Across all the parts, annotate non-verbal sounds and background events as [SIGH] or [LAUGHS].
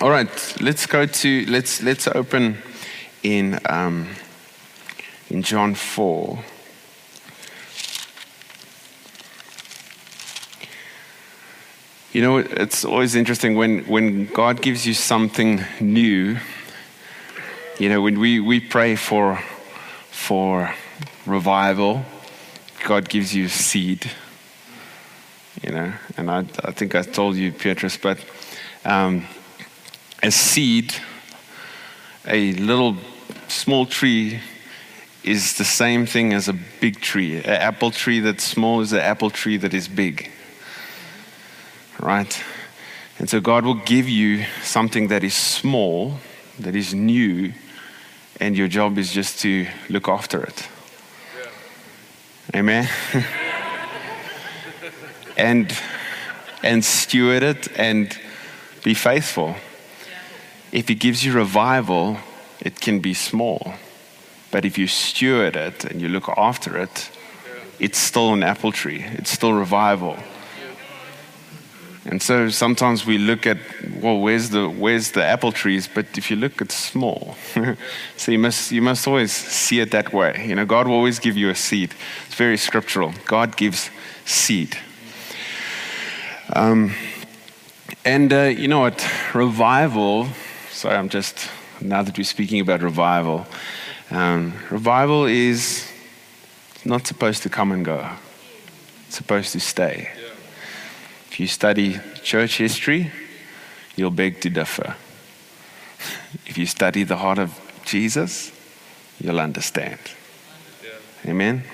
All right, let's go to let's let's open in um, in John four. You know, it's always interesting when, when God gives you something new. You know, when we, we pray for, for revival, God gives you seed. You know, and I, I think I told you, Petrus, but um, a seed, a little small tree, is the same thing as a big tree. An apple tree that's small is an apple tree that is big. Right? And so God will give you something that is small, that is new, and your job is just to look after it. Amen. [LAUGHS] and and steward it and be faithful. If he gives you revival, it can be small. But if you steward it and you look after it, it's still an apple tree. It's still revival. And so sometimes we look at, well, where's the, where's the apple trees? But if you look, it's small. [LAUGHS] so you must, you must always see it that way. You know, God will always give you a seed. It's very scriptural. God gives seed. Um, and uh, you know what? Revival, sorry, I'm just, now that we're speaking about revival, um, revival is not supposed to come and go, it's supposed to stay. If you study church history, you'll beg to differ. If you study the heart of Jesus, you'll understand. Amen?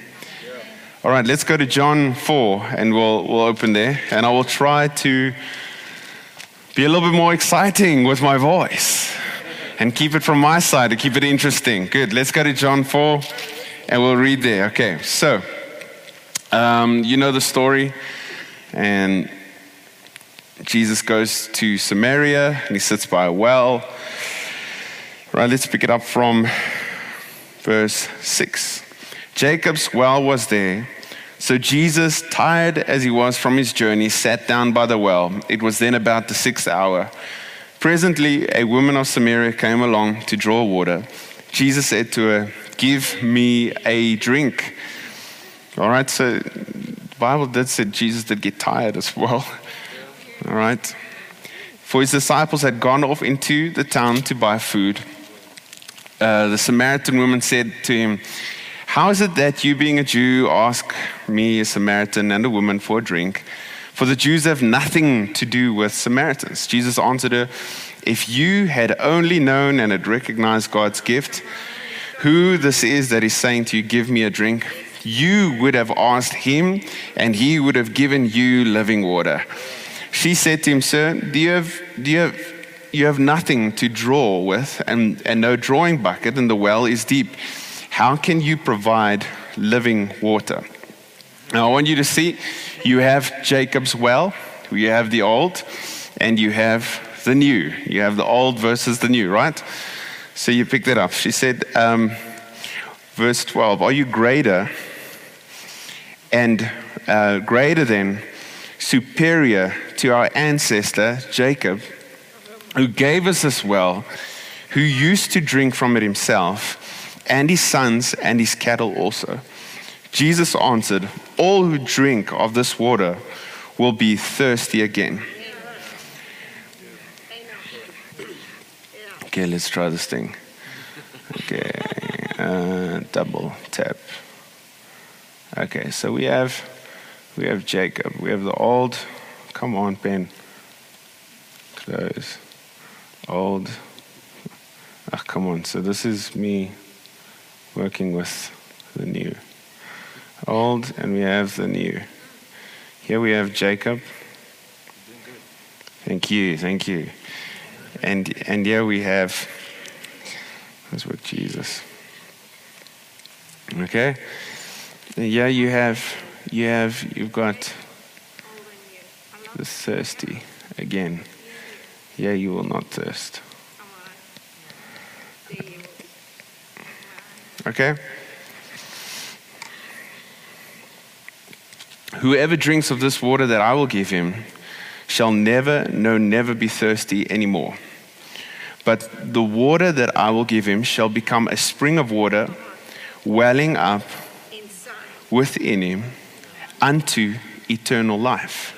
All right, let's go to John 4 and we'll, we'll open there. And I will try to be a little bit more exciting with my voice and keep it from my side to keep it interesting. Good, let's go to John 4 and we'll read there. Okay, so um, you know the story. And Jesus goes to Samaria and he sits by a well. Right, let's pick it up from verse 6. Jacob's well was there. So Jesus, tired as he was from his journey, sat down by the well. It was then about the sixth hour. Presently, a woman of Samaria came along to draw water. Jesus said to her, Give me a drink. All right, so the Bible did say Jesus did get tired as well. [LAUGHS] All right. For his disciples had gone off into the town to buy food. Uh, the Samaritan woman said to him, How is it that you, being a Jew, ask me, a Samaritan, and a woman for a drink? For the Jews have nothing to do with Samaritans. Jesus answered her, If you had only known and had recognized God's gift, who this is that is saying to you, Give me a drink, you would have asked him, and he would have given you living water. She said to him, Sir, do you have, do you have, you have nothing to draw with and, and no drawing bucket, and the well is deep. How can you provide living water? Now, I want you to see you have Jacob's well, you have the old, and you have the new. You have the old versus the new, right? So you pick that up. She said, um, verse 12, Are you greater and uh, greater than superior to our ancestor Jacob, who gave us this well, who used to drink from it himself, and his sons and his cattle also. Jesus answered, All who drink of this water will be thirsty again. Okay, let's try this thing. Okay, uh, double tap. Okay, so we have we have Jacob. We have the old. Come on, Ben. Close. Old. Ah, come on. So this is me working with the new. Old, and we have the new. Here we have Jacob. Thank you, thank you. And and here we have. Let's work Jesus. Okay. And yeah, you have you have you've got the thirsty again. Yeah, you will not thirst. Okay? Whoever drinks of this water that I will give him shall never, no, never be thirsty anymore. But the water that I will give him shall become a spring of water welling up within him unto eternal life.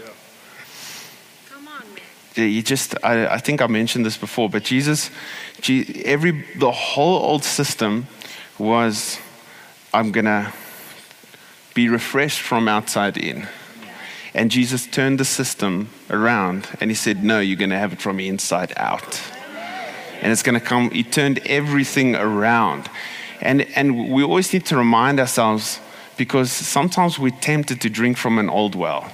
You just, I, I think I mentioned this before, but Jesus, Je- every, the whole old system was, I'm going to be refreshed from outside in. And Jesus turned the system around and he said, No, you're going to have it from inside out. And it's going to come, he turned everything around. And, and we always need to remind ourselves because sometimes we're tempted to drink from an old well.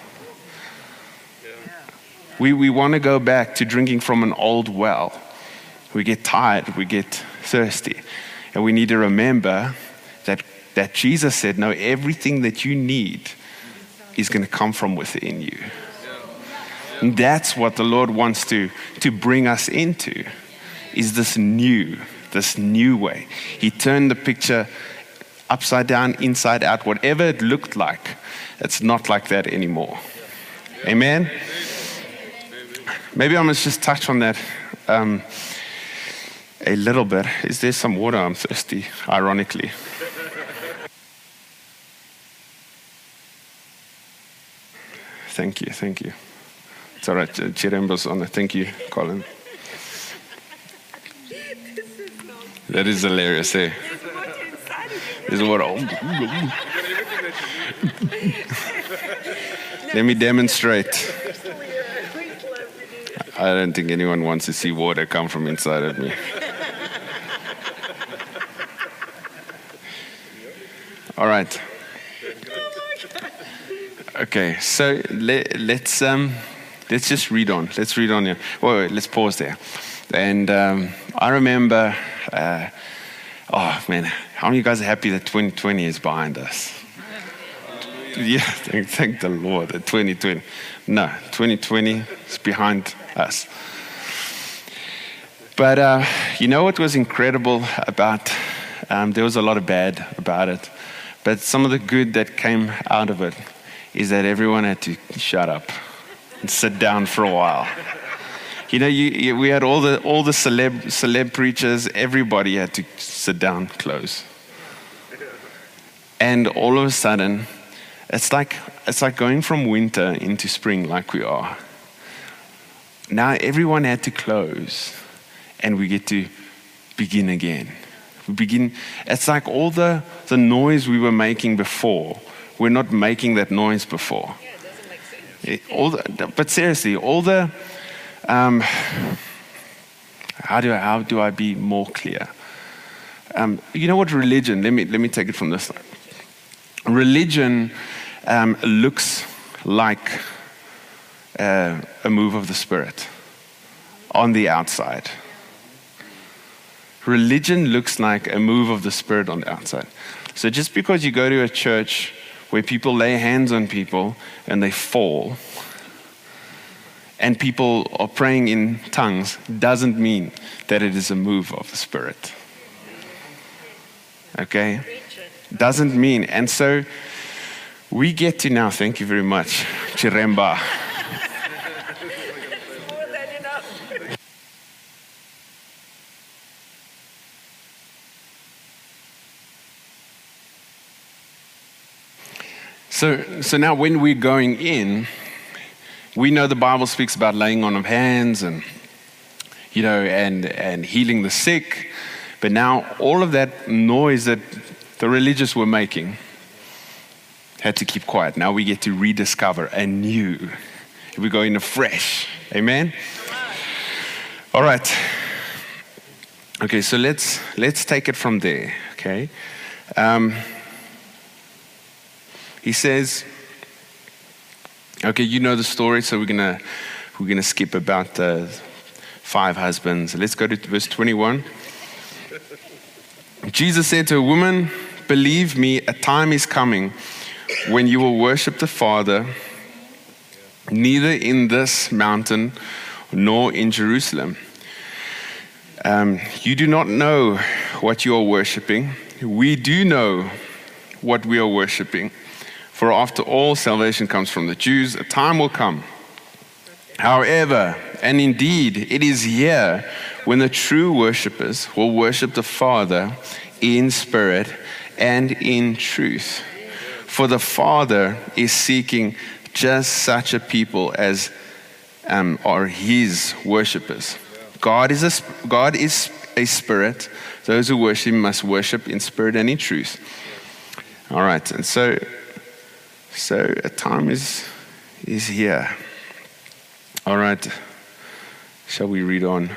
We, we want to go back to drinking from an old well. We get tired, we get thirsty. And we need to remember that, that Jesus said, No, everything that you need is going to come from within you. And that's what the Lord wants to, to bring us into, is this new, this new way. He turned the picture upside down, inside out, whatever it looked like. It's not like that anymore. Amen? Maybe I must just touch on that um, a little bit. Is there some water? I'm thirsty, ironically. Thank you, thank you. It's all right, Ch- Chirembo's on it. Thank you, Colin. That is hilarious, eh? There's water. Let me demonstrate. I don't think anyone wants to see water come from inside of me. All right. Okay, so let, let's um, let's just read on. Let's read on here. Wait, wait, let's pause there. And um, I remember, uh, oh man, how many of you guys are happy that 2020 is behind us? Yeah, thank, thank the Lord that 2020. No, 2020 is behind us. But uh, you know what was incredible about? Um, there was a lot of bad about it, but some of the good that came out of it is that everyone had to shut up and sit down for a while. You know, you, you, we had all the all the celeb celeb preachers. Everybody had to sit down, close, and all of a sudden, it's like it's like going from winter into spring, like we are. Now everyone had to close, and we get to begin again. We begin. It's like all the the noise we were making before. We're not making that noise before. Yeah, it doesn't make sense. It- all the, but seriously, all the um, how do I, how do I be more clear? Um, you know what religion? Let me let me take it from this side. Religion um, looks like uh, a move of the spirit on the outside. Religion looks like a move of the spirit on the outside. So just because you go to a church where people lay hands on people and they fall, and people are praying in tongues, doesn't mean that it is a move of the spirit. Okay? Doesn't mean. And so we get to now, thank you very much, Chiremba. So, so now when we're going in, we know the Bible speaks about laying on of hands and, you know, and, and healing the sick. But now all of that noise that the religious were making had to keep quiet. Now we get to rediscover anew. We go in afresh. Amen? All right. Okay, so let's, let's take it from there, okay? Um, he says, okay, you know the story, so we're gonna we're gonna skip about the five husbands. Let's go to verse 21. Jesus said to a woman, Believe me, a time is coming when you will worship the Father neither in this mountain nor in Jerusalem. Um, you do not know what you are worshiping. We do know what we are worshiping. For after all, salvation comes from the Jews. A time will come However, and indeed, it is here when the true worshippers will worship the Father in spirit and in truth. For the Father is seeking just such a people as um, are His worshippers. God is, a, God is a spirit. Those who worship must worship in spirit and in truth. All right, and so, so a time is, is here. All right, shall we read on?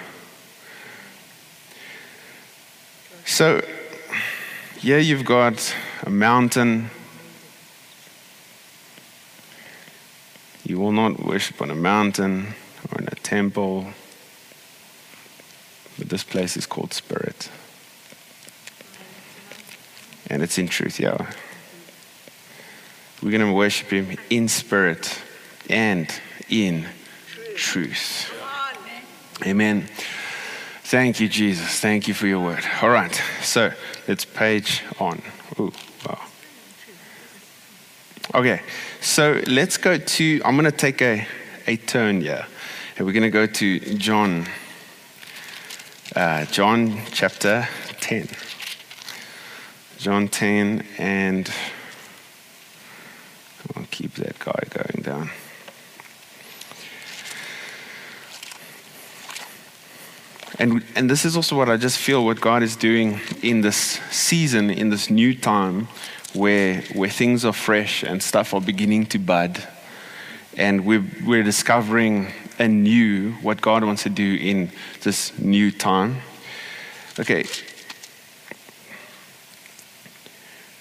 So, here you've got a mountain. You will not worship on a mountain or in a temple, but this place is called Spirit. And it's in truth, yeah. We're going to worship Him in spirit and in truth. Amen. Thank you, Jesus. Thank you for your word. All right, so let's page on. Ooh, wow. Okay, so let's go to, I'm going to take a, a turn here. And we're going to go to John, uh, John chapter 10. John 10, and keep that guy going down. And, and this is also what I just feel what God is doing in this season, in this new time where, where things are fresh and stuff are beginning to bud. And we're, we're discovering anew what God wants to do in this new time. Okay.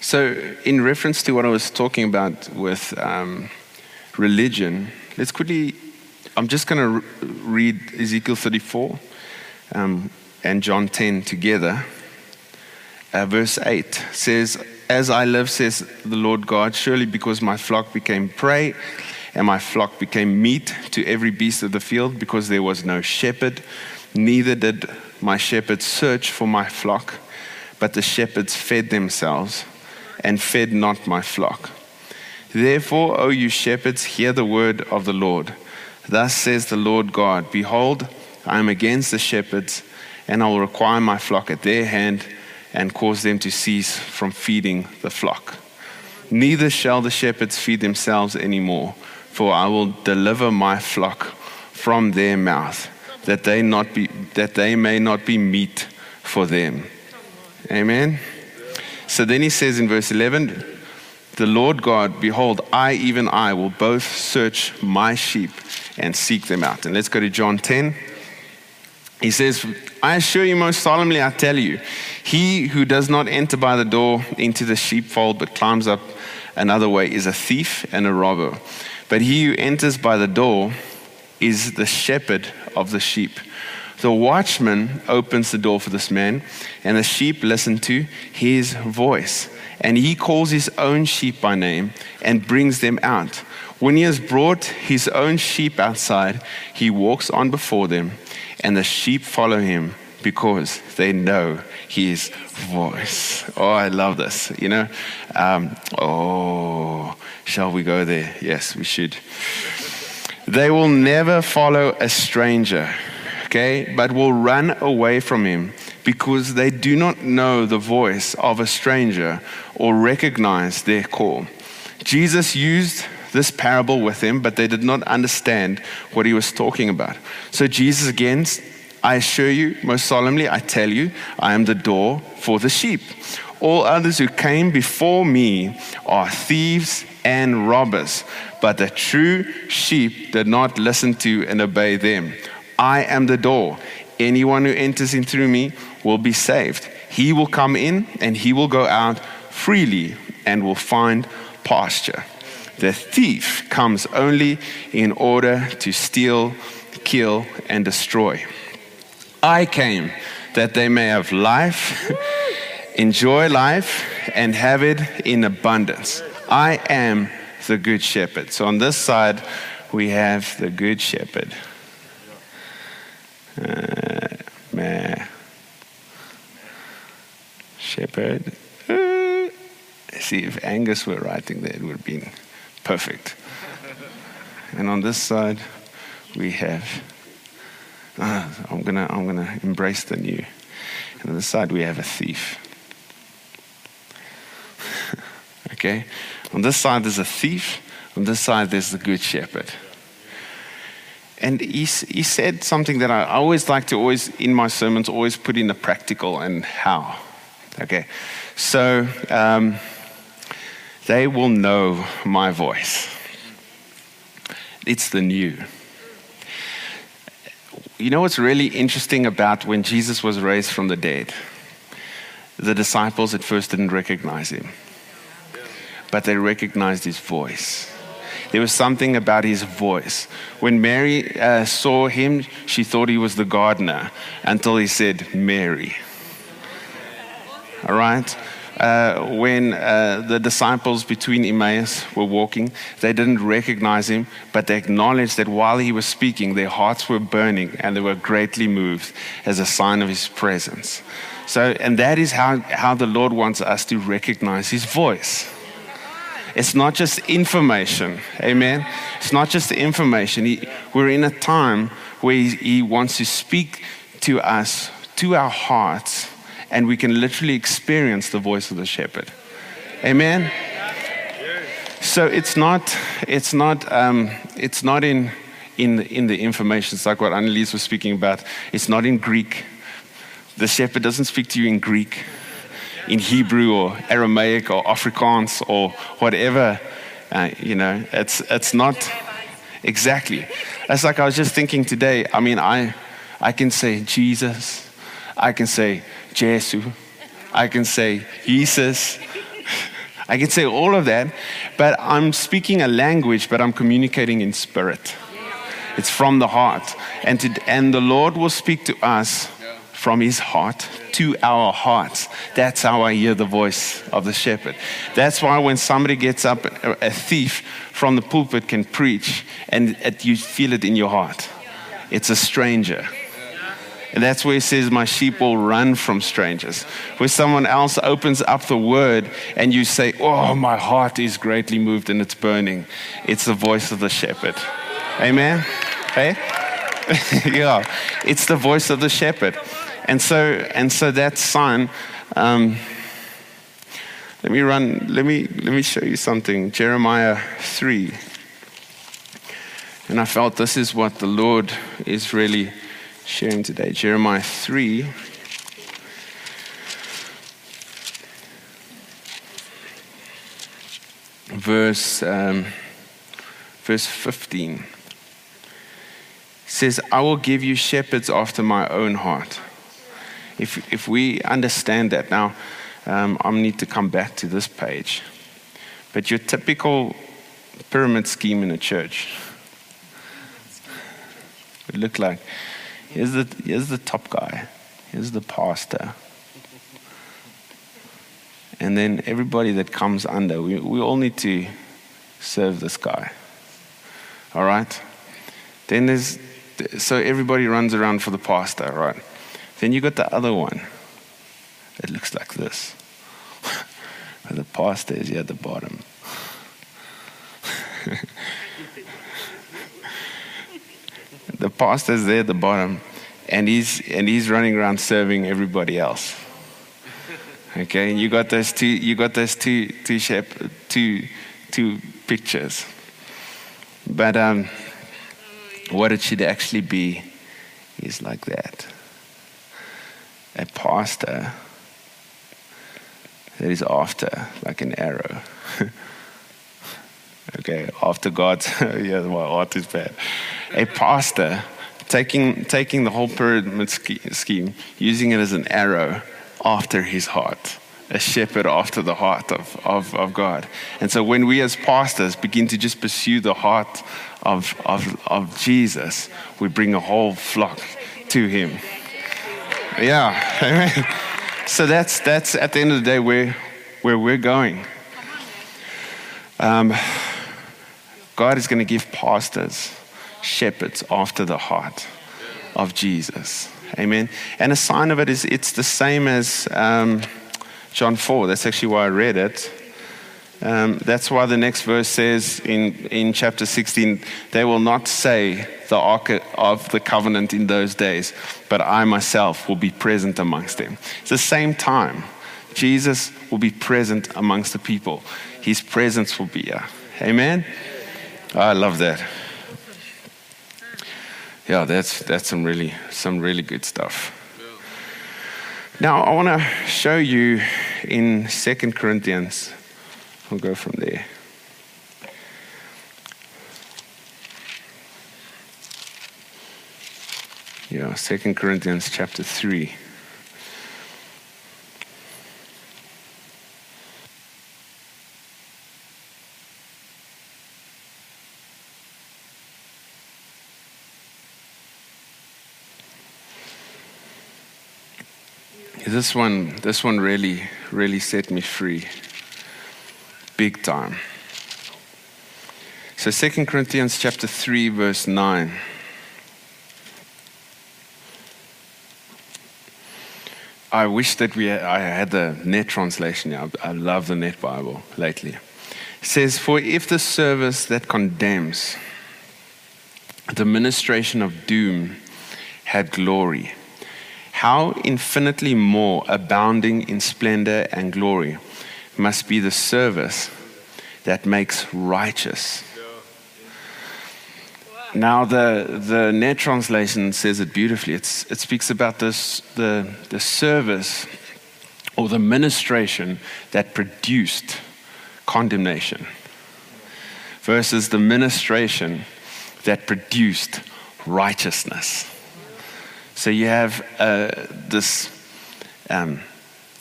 So, in reference to what I was talking about with um, religion, let's quickly, I'm just going to re- read Ezekiel 34 um, and John 10 together. Uh, verse 8 says, As I live, says the Lord God, surely because my flock became prey and my flock became meat to every beast of the field, because there was no shepherd, neither did my shepherds search for my flock, but the shepherds fed themselves and fed not my flock. Therefore, O you shepherds, hear the word of the Lord. Thus says the Lord God Behold, I am against the shepherds, and I will require my flock at their hand and cause them to cease from feeding the flock. Neither shall the shepherds feed themselves anymore, for I will deliver my flock from their mouth, that they, not be, that they may not be meat for them. Amen. So then he says in verse 11, the Lord God, behold, I, even I, will both search my sheep and seek them out. And let's go to John 10. He says, I assure you most solemnly, I tell you, he who does not enter by the door into the sheepfold but climbs up another way is a thief and a robber. But he who enters by the door is the shepherd of the sheep. The watchman opens the door for this man, and the sheep listen to his voice. And he calls his own sheep by name and brings them out. When he has brought his own sheep outside, he walks on before them, and the sheep follow him because they know his voice. Oh, I love this. You know, um, oh, shall we go there? Yes, we should. They will never follow a stranger, okay, but will run away from him because they do not know the voice of a stranger or recognize their call. Jesus used this parable with them, but they did not understand what he was talking about. So, Jesus again, I assure you, most solemnly, I tell you, I am the door for the sheep. All others who came before me are thieves and robbers, but the true sheep did not listen to and obey them. I am the door. Anyone who enters in through me will be saved. He will come in and he will go out freely and will find pasture. The thief comes only in order to steal, kill, and destroy. I came that they may have life, enjoy life, and have it in abundance. I am the good shepherd. So on this side, we have the good shepherd. Uh, shepherd. Uh, see, if Angus were writing there, it would have been perfect. And on this side, we have, ah, I'm to I'm gonna embrace the new. And on the side, we have a thief. [LAUGHS] okay? On this side, there's a thief. On this side, there's the good shepherd. And he, he said something that I always like to always, in my sermons, always put in the practical and how. Okay? So, um, they will know my voice. It's the new. You know what's really interesting about when Jesus was raised from the dead? The disciples at first didn't recognize him, but they recognized his voice. There was something about his voice. When Mary uh, saw him, she thought he was the gardener until he said, Mary. All right? Uh, when uh, the disciples between Emmaus were walking, they didn't recognize him, but they acknowledged that while he was speaking, their hearts were burning and they were greatly moved as a sign of his presence. So, and that is how, how the Lord wants us to recognize his voice. It's not just information, amen? It's not just the information. He, we're in a time where he, he wants to speak to us, to our hearts, and we can literally experience the voice of the shepherd. Amen? So it's not, it's not, um, it's not in, in, in the information. It's like what Annelies was speaking about. It's not in Greek. The shepherd doesn't speak to you in Greek, in Hebrew or Aramaic or Afrikaans or whatever. Uh, you know, it's, it's not exactly. It's like I was just thinking today. I mean, I, I can say Jesus. I can say Jesu. I can say Jesus. [LAUGHS] I can say all of that, but I'm speaking a language, but I'm communicating in spirit. It's from the heart. And, to, and the Lord will speak to us from his heart to our hearts. That's how I hear the voice of the shepherd. That's why when somebody gets up, a thief from the pulpit can preach, and you feel it in your heart. It's a stranger. And that's where it says, My sheep will run from strangers. Where someone else opens up the word and you say, Oh, my heart is greatly moved and it's burning. It's the voice of the shepherd. Amen? Hey? [LAUGHS] yeah, it's the voice of the shepherd. And so, and so that sign, um, let me run, let me, let me show you something. Jeremiah 3. And I felt this is what the Lord is really sharing today. Jeremiah 3. Verse, um, verse 15 says, I will give you shepherds after my own heart. If, if we understand that, now um, I need to come back to this page. But your typical pyramid scheme in a church would look like here's the, here's the top guy, here's the pastor. And then everybody that comes under, we, we all need to serve this guy. All right? Then there's, so everybody runs around for the pastor, right? Then you got the other one. It looks like this. [LAUGHS] The pastor is here at the bottom. [LAUGHS] the pastor is there at the bottom, and he's and he's running around serving everybody else. Okay, you got those two. You got those two two shep, two two pictures. But um, what it should actually be is like that a pastor that is after like an arrow. [LAUGHS] okay, after God's, [LAUGHS] yeah, my heart is bad. A pastor taking, taking the whole pyramid scheme, using it as an arrow after his heart. A shepherd after the heart of, of, of God. And so when we as pastors begin to just pursue the heart of, of, of Jesus, we bring a whole flock to him. Yeah, [LAUGHS] amen. So that's, that's at the end of the day where, where we're going. Um, God is going to give pastors, shepherds after the heart of Jesus. Amen. And a sign of it is it's the same as um, John 4. That's actually why I read it. Um, that's why the next verse says in, in chapter 16, they will not say the ark of the covenant in those days, but I myself will be present amongst them. It's the same time. Jesus will be present amongst the people. His presence will be here. Amen? I love that. Yeah, that's, that's some, really, some really good stuff. Now, I want to show you in Second Corinthians. We'll go from there. Yeah, Second Corinthians chapter 3. This one, this one really, really set me free. Big time. So 2 Corinthians chapter 3, verse 9. I wish that we I had the net translation. I, I love the net Bible lately. It says, For if the service that condemns, the ministration of doom, had glory, how infinitely more abounding in splendor and glory must be the service that makes righteous. Now, the, the net translation says it beautifully. It's, it speaks about this, the, the service or the ministration that produced condemnation versus the ministration that produced righteousness. So you have uh, this, um,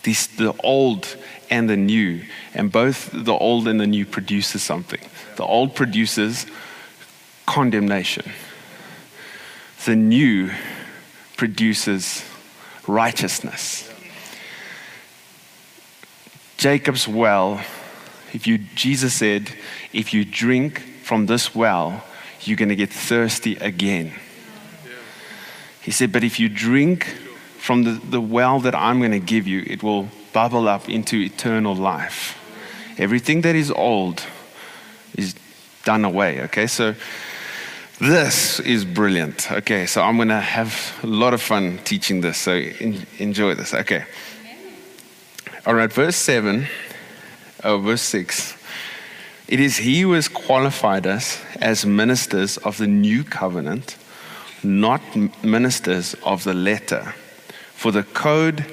this, the old and the new, and both the old and the new produces something. The old produces condemnation. The new produces righteousness. Jacob's well, if you Jesus said, if you drink from this well, you're going to get thirsty again. He said, but if you drink from the, the well that I'm going to give you, it will bubble up into eternal life. Everything that is old is done away. Okay, so this is brilliant. Okay, so I'm going to have a lot of fun teaching this. So enjoy this. Okay. All right, verse 7, oh, verse 6. It is He who has qualified us as ministers of the new covenant, not ministers of the letter. For the code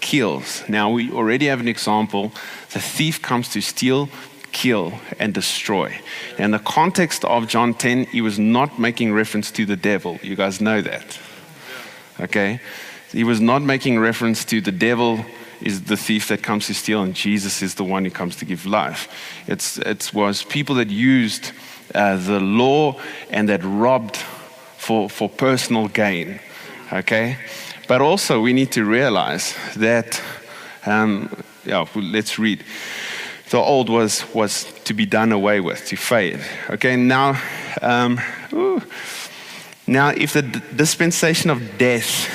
kills. Now, we already have an example. The thief comes to steal, kill, and destroy. In the context of John 10, he was not making reference to the devil. You guys know that. Okay? He was not making reference to the devil is the thief that comes to steal, and Jesus is the one who comes to give life. It's, it was people that used uh, the law and that robbed for, for personal gain. Okay? But also, we need to realize that, um, yeah, let's read. The old was, was to be done away with, to fade. Okay, now, um, now if the dispensation of death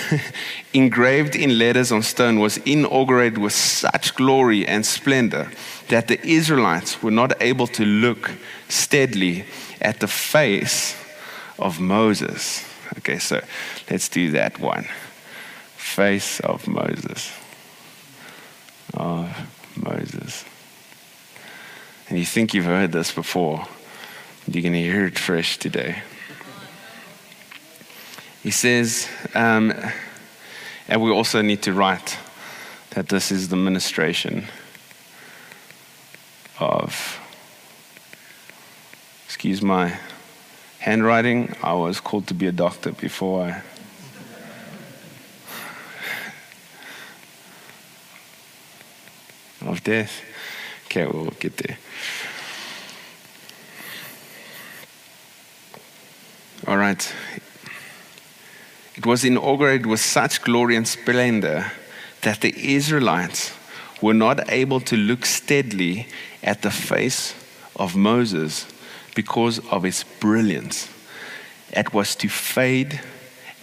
[LAUGHS] engraved in letters on stone was inaugurated with such glory and splendor that the Israelites were not able to look steadily at the face of Moses. Okay, so let's do that one. Face of Moses. Of Moses. And you think you've heard this before, you're going to hear it fresh today. He says, um, and we also need to write that this is the ministration of, excuse my handwriting, I was called to be a doctor before I. of death. Okay, we'll get there. All right. It was inaugurated with such glory and splendor that the Israelites were not able to look steadily at the face of Moses because of its brilliance. It was to fade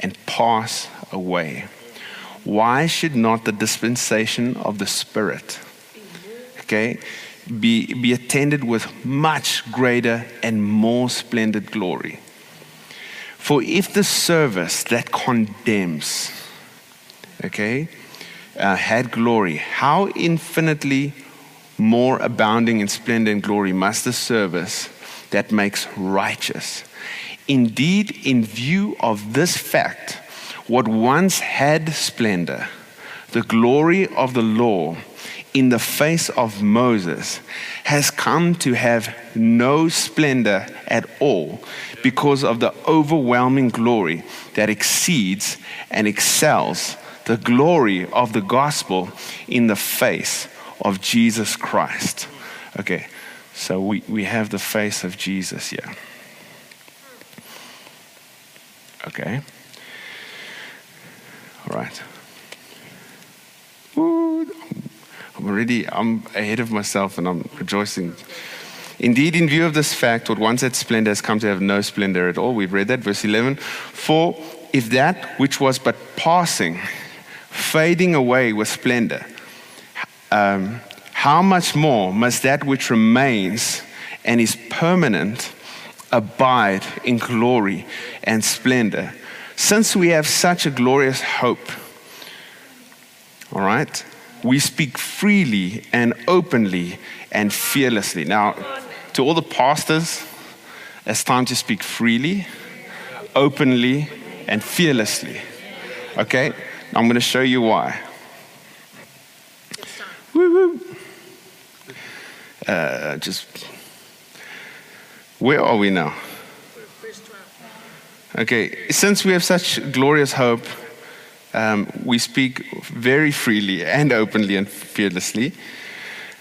and pass away. Why should not the dispensation of the Spirit, okay, be, be attended with much greater and more splendid glory. For if the service that condemns, okay, uh, had glory, how infinitely more abounding in splendor and glory must the service that makes righteous? Indeed, in view of this fact, what once had splendor, the glory of the law in the face of Moses, has come to have no splendor at all because of the overwhelming glory that exceeds and excels the glory of the gospel in the face of Jesus Christ. Okay, so we, we have the face of Jesus here. Okay. All right. Ooh, already, I'm ahead of myself and I'm rejoicing. Indeed, in view of this fact, what once had splendor has come to have no splendor at all. We've read that, verse 11. For if that which was but passing, fading away with splendor, um, how much more must that which remains and is permanent abide in glory and splendor? Since we have such a glorious hope, all right, we speak freely and openly and fearlessly. Now, to all the pastors, it's time to speak freely, openly, and fearlessly. Okay? I'm going to show you why. Woo woo. Uh, just, where are we now? Okay, since we have such glorious hope, um, we speak very freely and openly and fearlessly.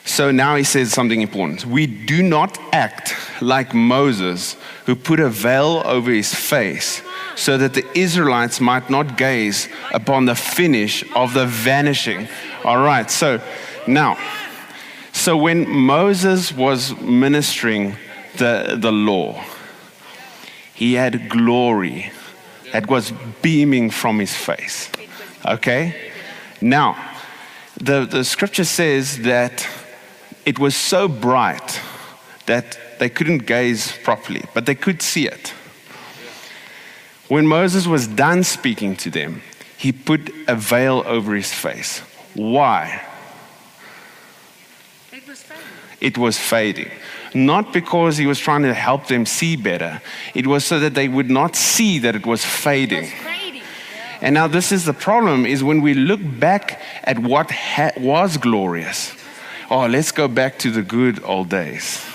So now he says something important. We do not act like Moses, who put a veil over his face so that the Israelites might not gaze upon the finish of the vanishing. All right, so now, so when Moses was ministering the, the law, he had glory that was beaming from his face. Okay? Now, the, the scripture says that it was so bright that they couldn't gaze properly, but they could see it. When Moses was done speaking to them, he put a veil over his face. Why? It was fun. It was fading. Not because he was trying to help them see better, it was so that they would not see that it was fading. Fading. And now this is the problem is when we look back at what ha- was glorious. Oh, let's go back to the good old days.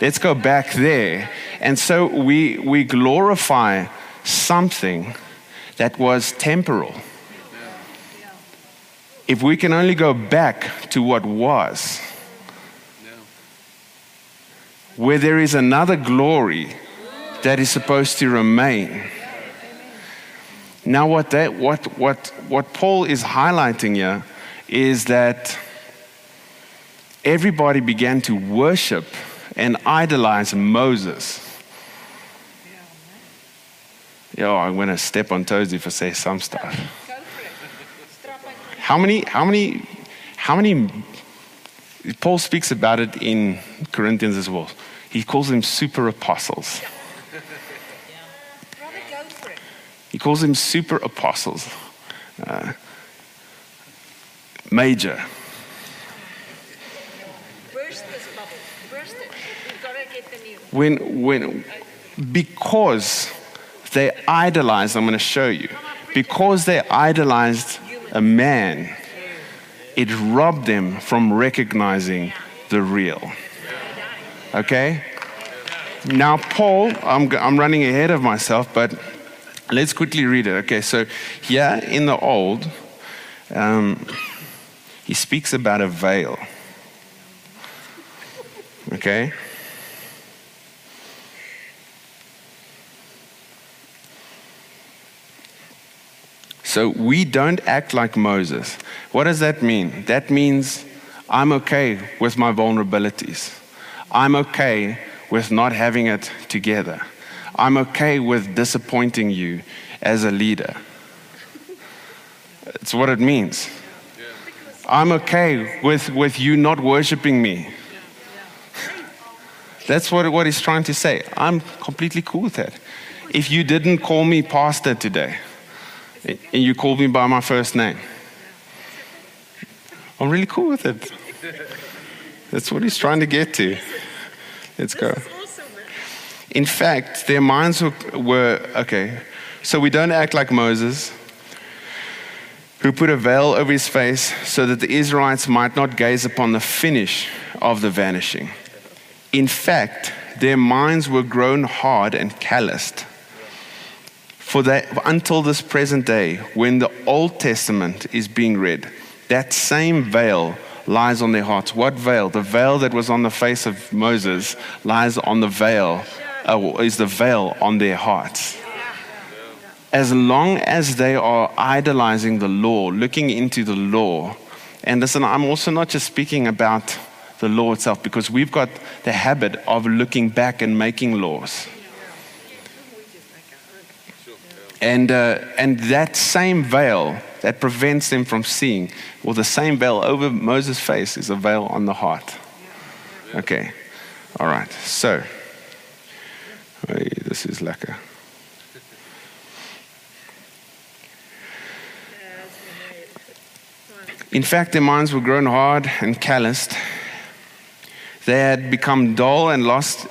Let's go back there. And so we we glorify something that was temporal. If we can only go back to what was, where there is another glory that is supposed to remain. Now, what, that, what, what, what Paul is highlighting here is that everybody began to worship and idolize Moses. Yo, I'm going to step on toes if I say some stuff. How many, how many, how many, Paul speaks about it in Corinthians as well. He calls them super apostles. Robert, go for it. He calls them super apostles. Uh, major. Burst this bubble. Burst it. We've got to get the new. When, when, because they idolized, I'm going to show you, because they idolized a man, it robbed them from recognizing the real. Okay? Now, Paul, I'm, I'm running ahead of myself, but let's quickly read it. Okay, so here in the Old, um, he speaks about a veil. Okay? So we don't act like Moses. What does that mean? That means I'm okay with my vulnerabilities. I'm okay with not having it together. I'm okay with disappointing you as a leader. It's what it means. I'm okay with, with you not worshiping me That's what, what he's trying to say. I'm completely cool with that. If you didn't call me pastor today, and you called me by my first name, I'm really cool with it. That's what he's trying to get to. Let's go. In fact, their minds were, were okay, so we don't act like Moses, who put a veil over his face so that the Israelites might not gaze upon the finish of the vanishing. In fact, their minds were grown hard and calloused. For until this present day, when the Old Testament is being read, that same veil lies on their hearts. What veil? The veil that was on the face of Moses lies on the veil, uh, is the veil on their hearts. As long as they are idolizing the law, looking into the law, and listen, I'm also not just speaking about the law itself because we've got the habit of looking back and making laws. And, uh, and that same veil that prevents them from seeing, or the same veil over Moses' face, is a veil on the heart. Okay, all right. So, Oei, this is lekker. In fact, their minds were grown hard and calloused. They had become dull and lost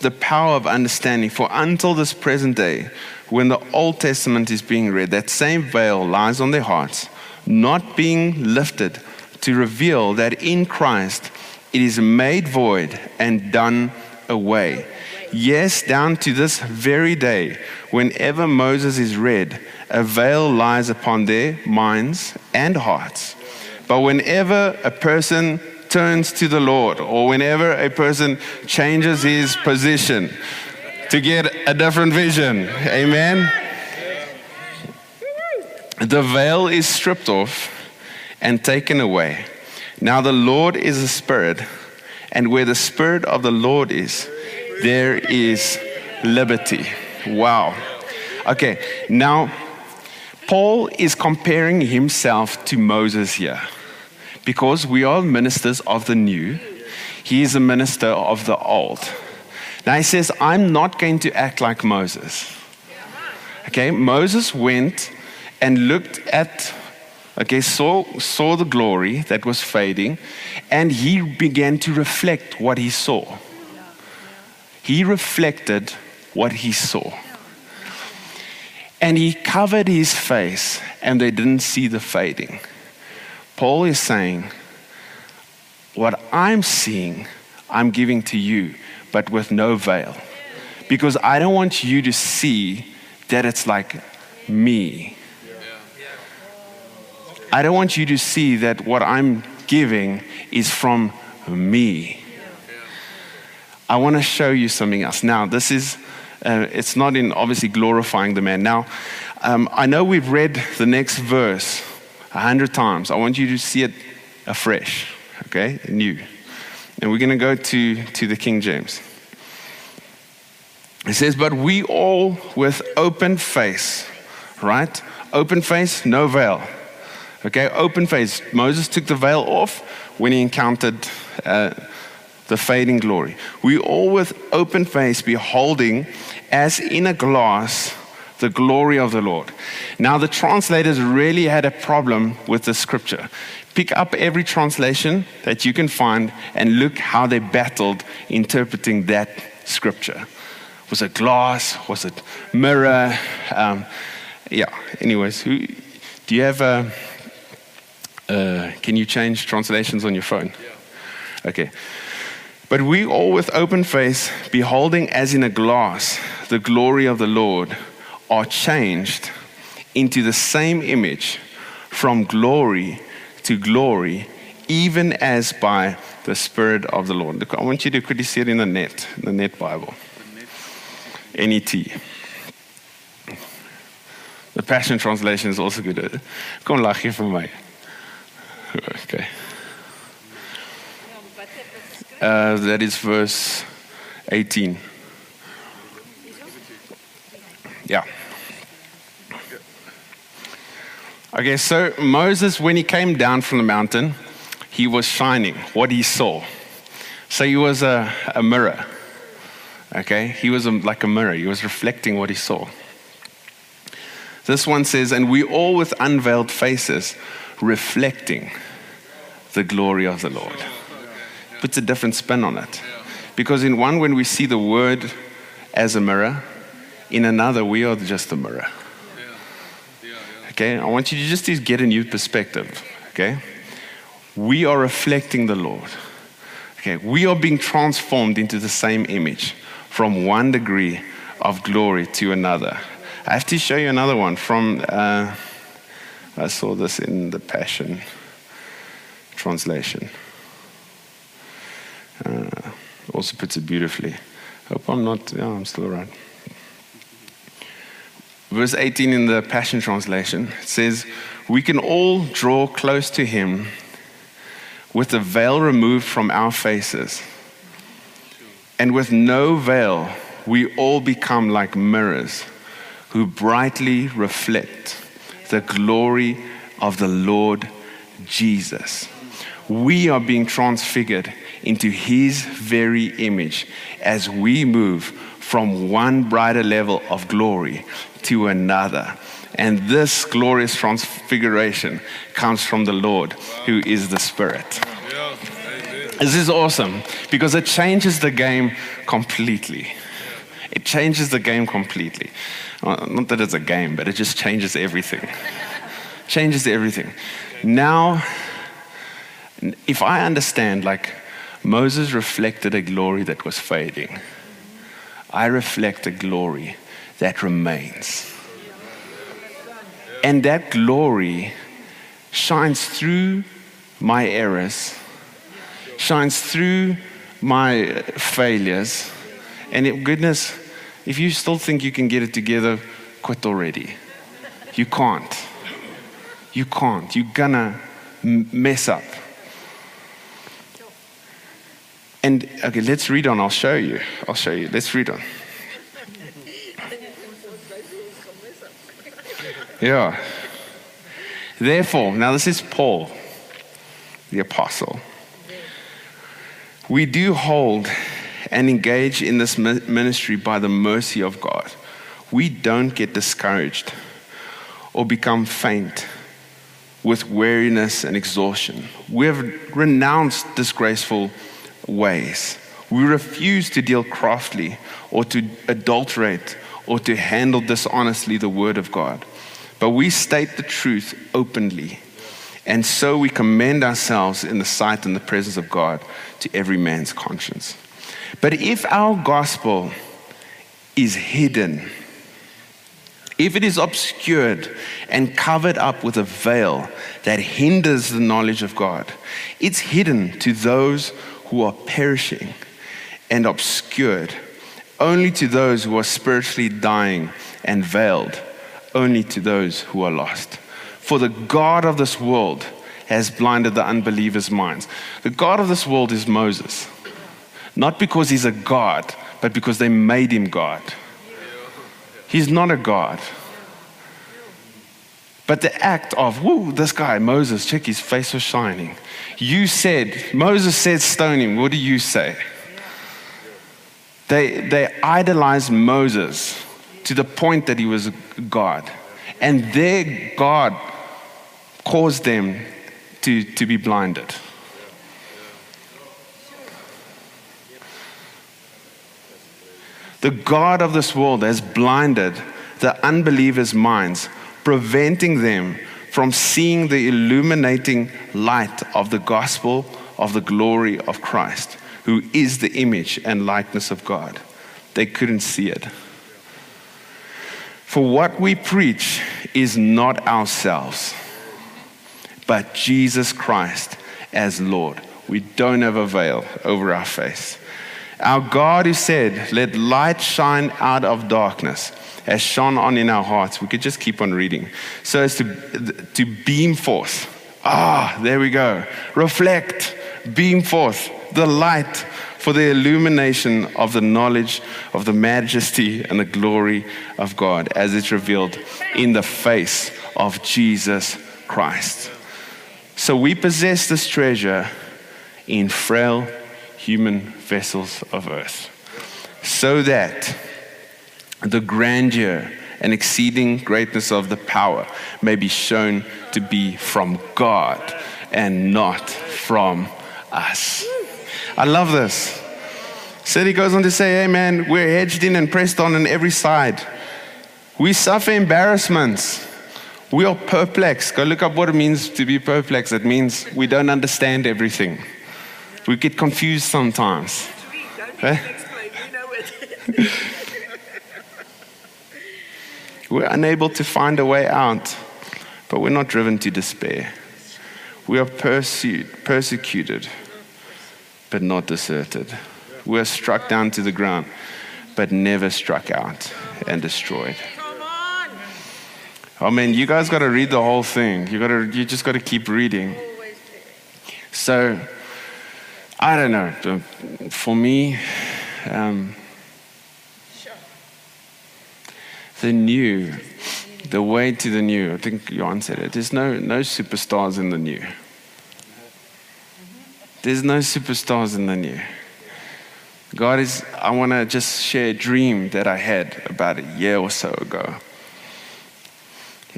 the power of understanding. For until this present day, when the Old Testament is being read, that same veil lies on their hearts, not being lifted to reveal that in Christ it is made void and done away. Yes, down to this very day, whenever Moses is read, a veil lies upon their minds and hearts. But whenever a person turns to the Lord, or whenever a person changes his position to get a different vision, amen, the veil is stripped off and taken away. Now the Lord is a spirit, and where the spirit of the Lord is, there is liberty. Wow. Okay, now Paul is comparing himself to Moses here because we are ministers of the new. He is a minister of the old. Now he says, I'm not going to act like Moses. Okay, Moses went and looked at, okay, saw, saw the glory that was fading, and he began to reflect what he saw. He reflected what he saw. And he covered his face, and they didn't see the fading. Paul is saying, What I'm seeing, I'm giving to you, but with no veil. Because I don't want you to see that it's like me. I don't want you to see that what I'm giving is from me. I want to show you something else. Now, this is, uh, it's not in obviously glorifying the man. Now, um, I know we've read the next verse a hundred times. I want you to see it afresh, okay, new. And we're going to go to, to the King James. It says, But we all with open face, right? Open face, no veil. Okay, open face. Moses took the veil off when he encountered uh, the fading glory. We all with open face beholding as in a glass the glory of the Lord. Now, the translators really had a problem with the scripture. Pick up every translation that you can find and look how they battled interpreting that scripture. Was it glass? Was it mirror? Um, yeah, anyways, who, do you have a. Uh, can you change translations on your phone? Okay. But we all with open face, beholding as in a glass the glory of the Lord, are changed into the same image from glory to glory, even as by the Spirit of the Lord. Look, I want you to quickly see it in the net, the net Bible. NET. The Passion Translation is also good. Kom lag hier vir my. Okay. Uh, that is verse 18. Yeah. Okay, so Moses, when he came down from the mountain, he was shining what he saw. So he was a, a mirror. Okay? He was a, like a mirror, he was reflecting what he saw. This one says, And we all with unveiled faces, reflecting the glory of the Lord. Puts a different spin on it. Because in one, when we see the word as a mirror, in another, we are just a mirror. Okay? I want you to just get a new perspective. Okay? We are reflecting the Lord. Okay? We are being transformed into the same image from one degree of glory to another. I have to show you another one from, uh, I saw this in the Passion translation. Uh, also puts it beautifully. Hope I'm not, yeah, I'm still right. Verse 18 in the Passion Translation says, We can all draw close to him with the veil removed from our faces. And with no veil, we all become like mirrors who brightly reflect the glory of the Lord Jesus. We are being transfigured into his very image as we move from one brighter level of glory to another. And this glorious transfiguration comes from the Lord, who is the Spirit. This is awesome because it changes the game completely. It changes the game completely. Uh, not that it's a game, but it just changes everything. [LAUGHS] changes everything. Now, if I understand, like Moses reflected a glory that was fading, I reflect a glory that remains. And that glory shines through my errors, shines through my failures. And it, goodness, if you still think you can get it together, quit already. You can't. You can't. You're gonna mess up. And okay, let's read on. I'll show you. I'll show you. Let's read on. Yeah. Therefore, now this is Paul, the apostle. We do hold and engage in this ministry by the mercy of God. We don't get discouraged or become faint with weariness and exhaustion. We have renounced disgraceful ways. We refuse to deal craftily or to adulterate or to handle dishonestly the word of God. But we state the truth openly. And so we commend ourselves in the sight and the presence of God to every man's conscience. But if our gospel is hidden, if it is obscured and covered up with a veil that hinders the knowledge of God, it's hidden to those who are perishing and obscured, only to those who are spiritually dying and veiled only to those who are lost. For the God of this world has blinded the unbelievers' minds. The God of this world is Moses. Not because he's a God, but because they made him God. He's not a God. But the act of, whoo, this guy, Moses, check his face was shining. You said, Moses said, stone him. What do you say? They, they idolized Moses to the point that he was God. And their God caused them to, to be blinded. The God of this world has blinded the unbelievers' minds, preventing them from seeing the illuminating light of the gospel of the glory of Christ, who is the image and likeness of God. They couldn't see it. For what we preach is not ourselves, but Jesus Christ as Lord. We don't have a veil over our face. Our God who said, Let light shine out of darkness, has shone on in our hearts. We could just keep on reading. So as to, to beam forth. Ah, there we go. Reflect, beam forth the light for the illumination of the knowledge of the majesty and the glory of God as it's revealed in the face of Jesus Christ. So we possess this treasure in frail human vessels of earth, so that the grandeur and exceeding greatness of the power may be shown to be from God and not from us. I love this. So he goes on to say, Hey man, we're hedged in and pressed on on every side. We suffer embarrassments. We are perplexed. Go look up what it means to be perplexed. It means we don't understand everything. We get confused sometimes. Eh? need to explain, you know it. We're unable to find a way out, but we're not driven to despair. We are pursued, persecuted, but not deserted. We are struck down to the ground, but never struck out and destroyed. Oh man, you guys got to read the whole thing. You got to, you just got to keep reading. So, I don't know. For me, um, the new, the way to the new. I think Johan said it. There's no no superstars in the new. There's no superstars in the new. God is. I want to just share a dream that I had about a year or so ago,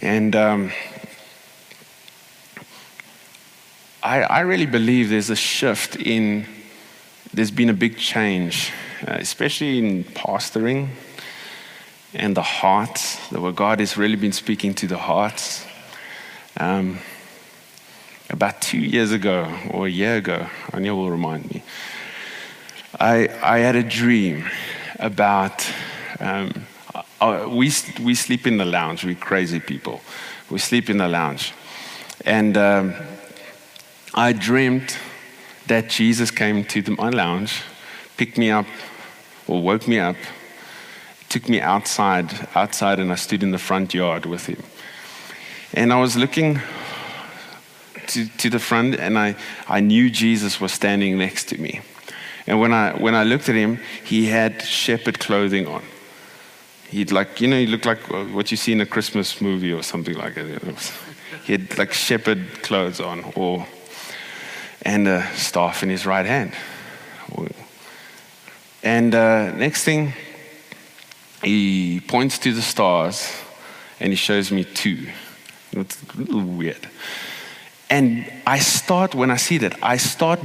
and. Um, I, I really believe there's a shift in, there's been a big change, uh, especially in pastoring and the hearts, the where God has really been speaking to the hearts. Um, about two years ago, or a year ago, Anya will remind me, I, I had a dream about, um, uh, we, we sleep in the lounge, we crazy people. We sleep in the lounge. And um, I dreamt that Jesus came to the, my lounge, picked me up, or woke me up, took me outside, outside, and I stood in the front yard with him. And I was looking to, to the front, and I, I knew Jesus was standing next to me. And when I, when I looked at him, he had shepherd clothing on. He'd like, you know, he looked like uh, what you see in a Christmas movie or something like that. He had like shepherd clothes on, or and a staff in his right hand. And uh, next thing, he points to the stars and he shows me two. It's a little weird. And I start, when I see that, I start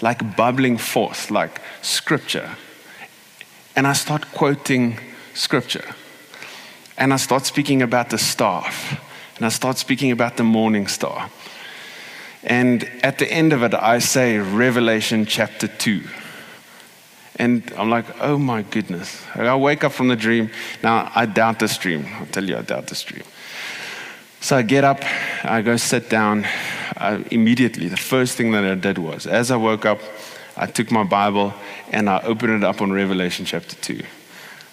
like bubbling forth, like scripture. And I start quoting scripture. And I start speaking about the staff. And I start speaking about the morning star. And at the end of it, I say Revelation chapter 2. And I'm like, oh my goodness. I wake up from the dream. Now, I doubt this dream. I'll tell you, I doubt this dream. So I get up, I go sit down. I, immediately, the first thing that I did was, as I woke up, I took my Bible and I opened it up on Revelation chapter 2.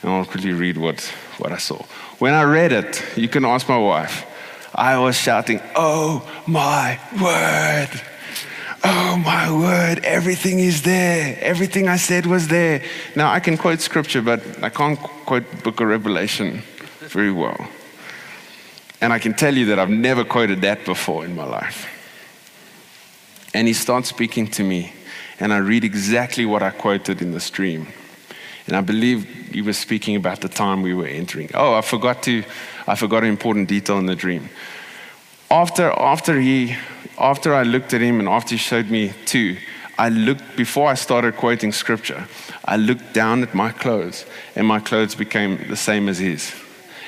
And I'll quickly read what, what I saw. When I read it, you can ask my wife, I was shouting, Oh my word! Oh my word, everything is there. Everything I said was there. Now I can quote scripture, but I can't quote book of Revelation very well. And I can tell you that I've never quoted that before in my life. And he starts speaking to me, and I read exactly what I quoted in the stream. And I believe he was speaking about the time we were entering. Oh, I forgot to, I forgot an important detail in the dream. After, after he, after I looked at him and after he showed me two, I looked, before I started quoting scripture, I looked down at my clothes and my clothes became the same as his.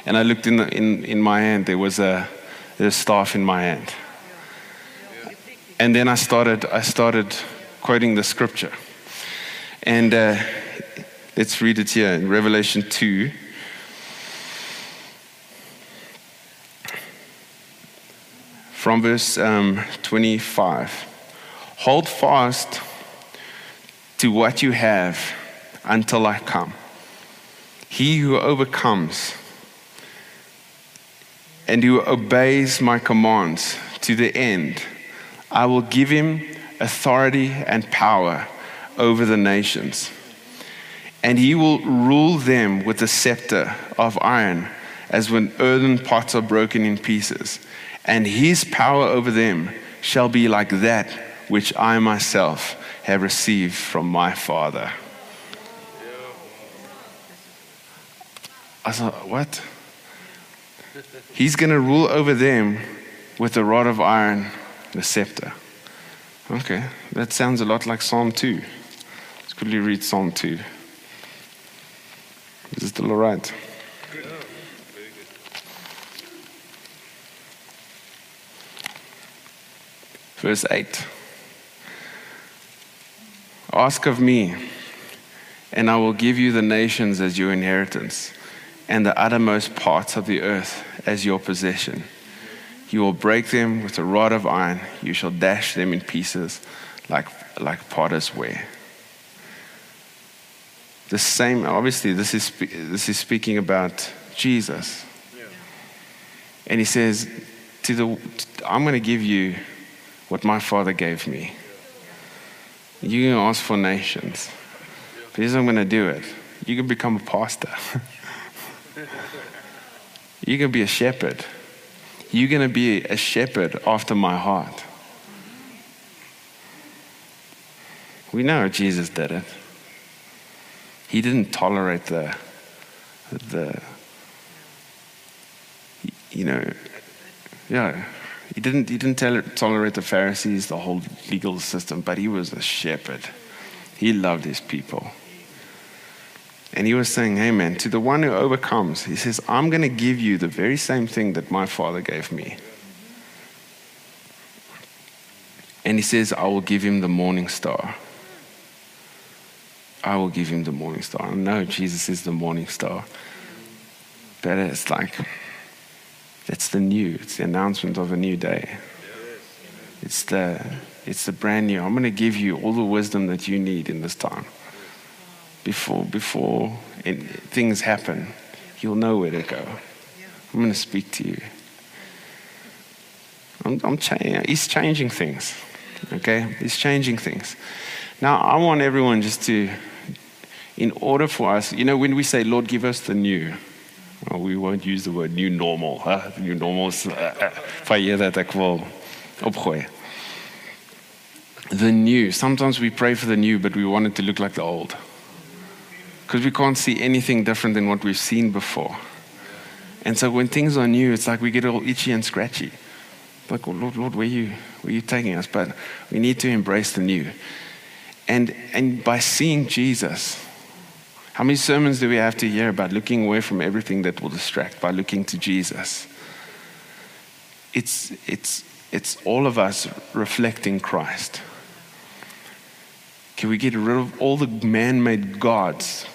And I looked in, the, in, in my hand, there was a, there was staff in my hand. And then I started, I started quoting the scripture. And uh, let's read it here in Revelation 2. From verse um, 25. Hold fast to what you have until I come. He who overcomes and who obeys my commands to the end, I will give him authority and power over the nations. And he will rule them with a scepter of iron, as when earthen pots are broken in pieces. And his power over them shall be like that which I myself have received from my Father. I thought, what? He's going to rule over them with a rod of iron a scepter. Okay, that sounds a lot like Psalm 2. Let's quickly read Psalm 2. Is it still all right? Verse 8 Ask of me, and I will give you the nations as your inheritance, and the uttermost parts of the earth as your possession. You will break them with a rod of iron, you shall dash them in pieces like, like potter's ware. The same, obviously, this is, this is speaking about Jesus. And he says, to the, I'm going to give you what my father gave me. You can ask for nations. But here's I'm going to do it. You can become a pastor. [LAUGHS] you can be a shepherd. You're going to be a shepherd after my heart. We know Jesus did it. He didn't tolerate the, the, you know, yeah, he didn't, he didn't tell, tolerate the Pharisees, the whole legal system, but he was a shepherd. He loved his people. And he was saying, Hey, man, to the one who overcomes, he says, I'm going to give you the very same thing that my father gave me. And he says, I will give him the morning star. I will give him the morning star. I know Jesus is the morning star. But it's like, it's the new, it's the announcement of a new day. It's the, it's the brand new. I'm going to give you all the wisdom that you need in this time. Before, before it, things happen, you'll know where to go. I'm going to speak to you. I'm, I'm cha- he's changing things. Okay? He's changing things. Now, I want everyone just to, in order for us, you know, when we say, Lord, give us the new, well, we won't use the word new normal. Huh? New normal is, uh, uh, if I hear that, ek wil opgooi. The new. Sometimes we pray for the new, but we want it to look like the old. Because we can't see anything different than what we've seen before. And so when things are new, it's like we get all itchy and scratchy. Like, oh, Lord, Lord, where you, where you taking us? But we need to embrace the new. And, and by seeing Jesus, how many sermons do we have to hear about looking away from everything that will distract by looking to Jesus? It's, it's, it's all of us reflecting Christ. Can we get rid of all the man made gods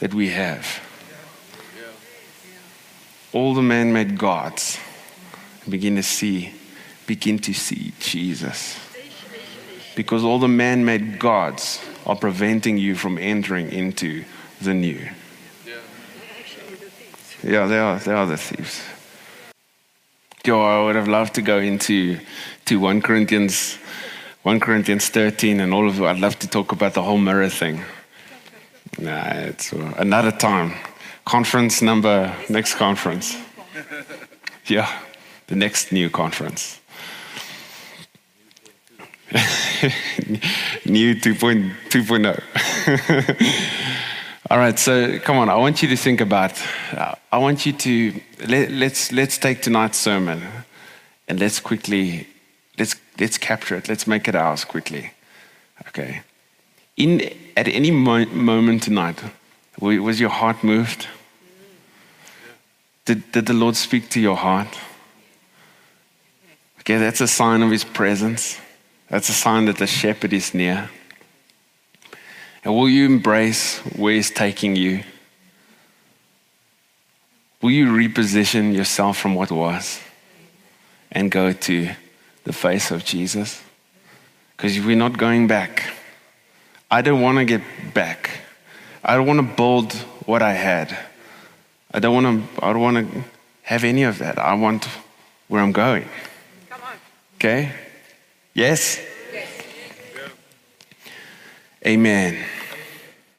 that we have? All the man made gods. Begin to see, begin to see Jesus. Because all the man made gods are preventing you from entering into the new. Yeah, they are, they are the thieves. Yo, I would have loved to go into to 1 Corinthians 1 Corinthians 13 and all of. I'd love to talk about the whole mirror thing. Nah, it's uh, another time. Conference number, next conference. [LAUGHS] Yeah, the next new conference. [LAUGHS] new 2.2.0. [LAUGHS] All right, so come on. I want you to think about. Uh, I want you to let, let's let's take tonight's sermon, and let's quickly let's let's capture it. Let's make it ours quickly. Okay. In at any mo- moment tonight, was your heart moved? Did did the Lord speak to your heart? Okay, that's a sign of His presence. That's a sign that the shepherd is near. And will you embrace where He's taking you? Will you reposition yourself from what was and go to the face of Jesus? Because we're not going back. I don't want to get back. I don't want to build what I had. I don't want to. I don't want to have any of that. I want where I'm going. Come Okay? Yes. Amen.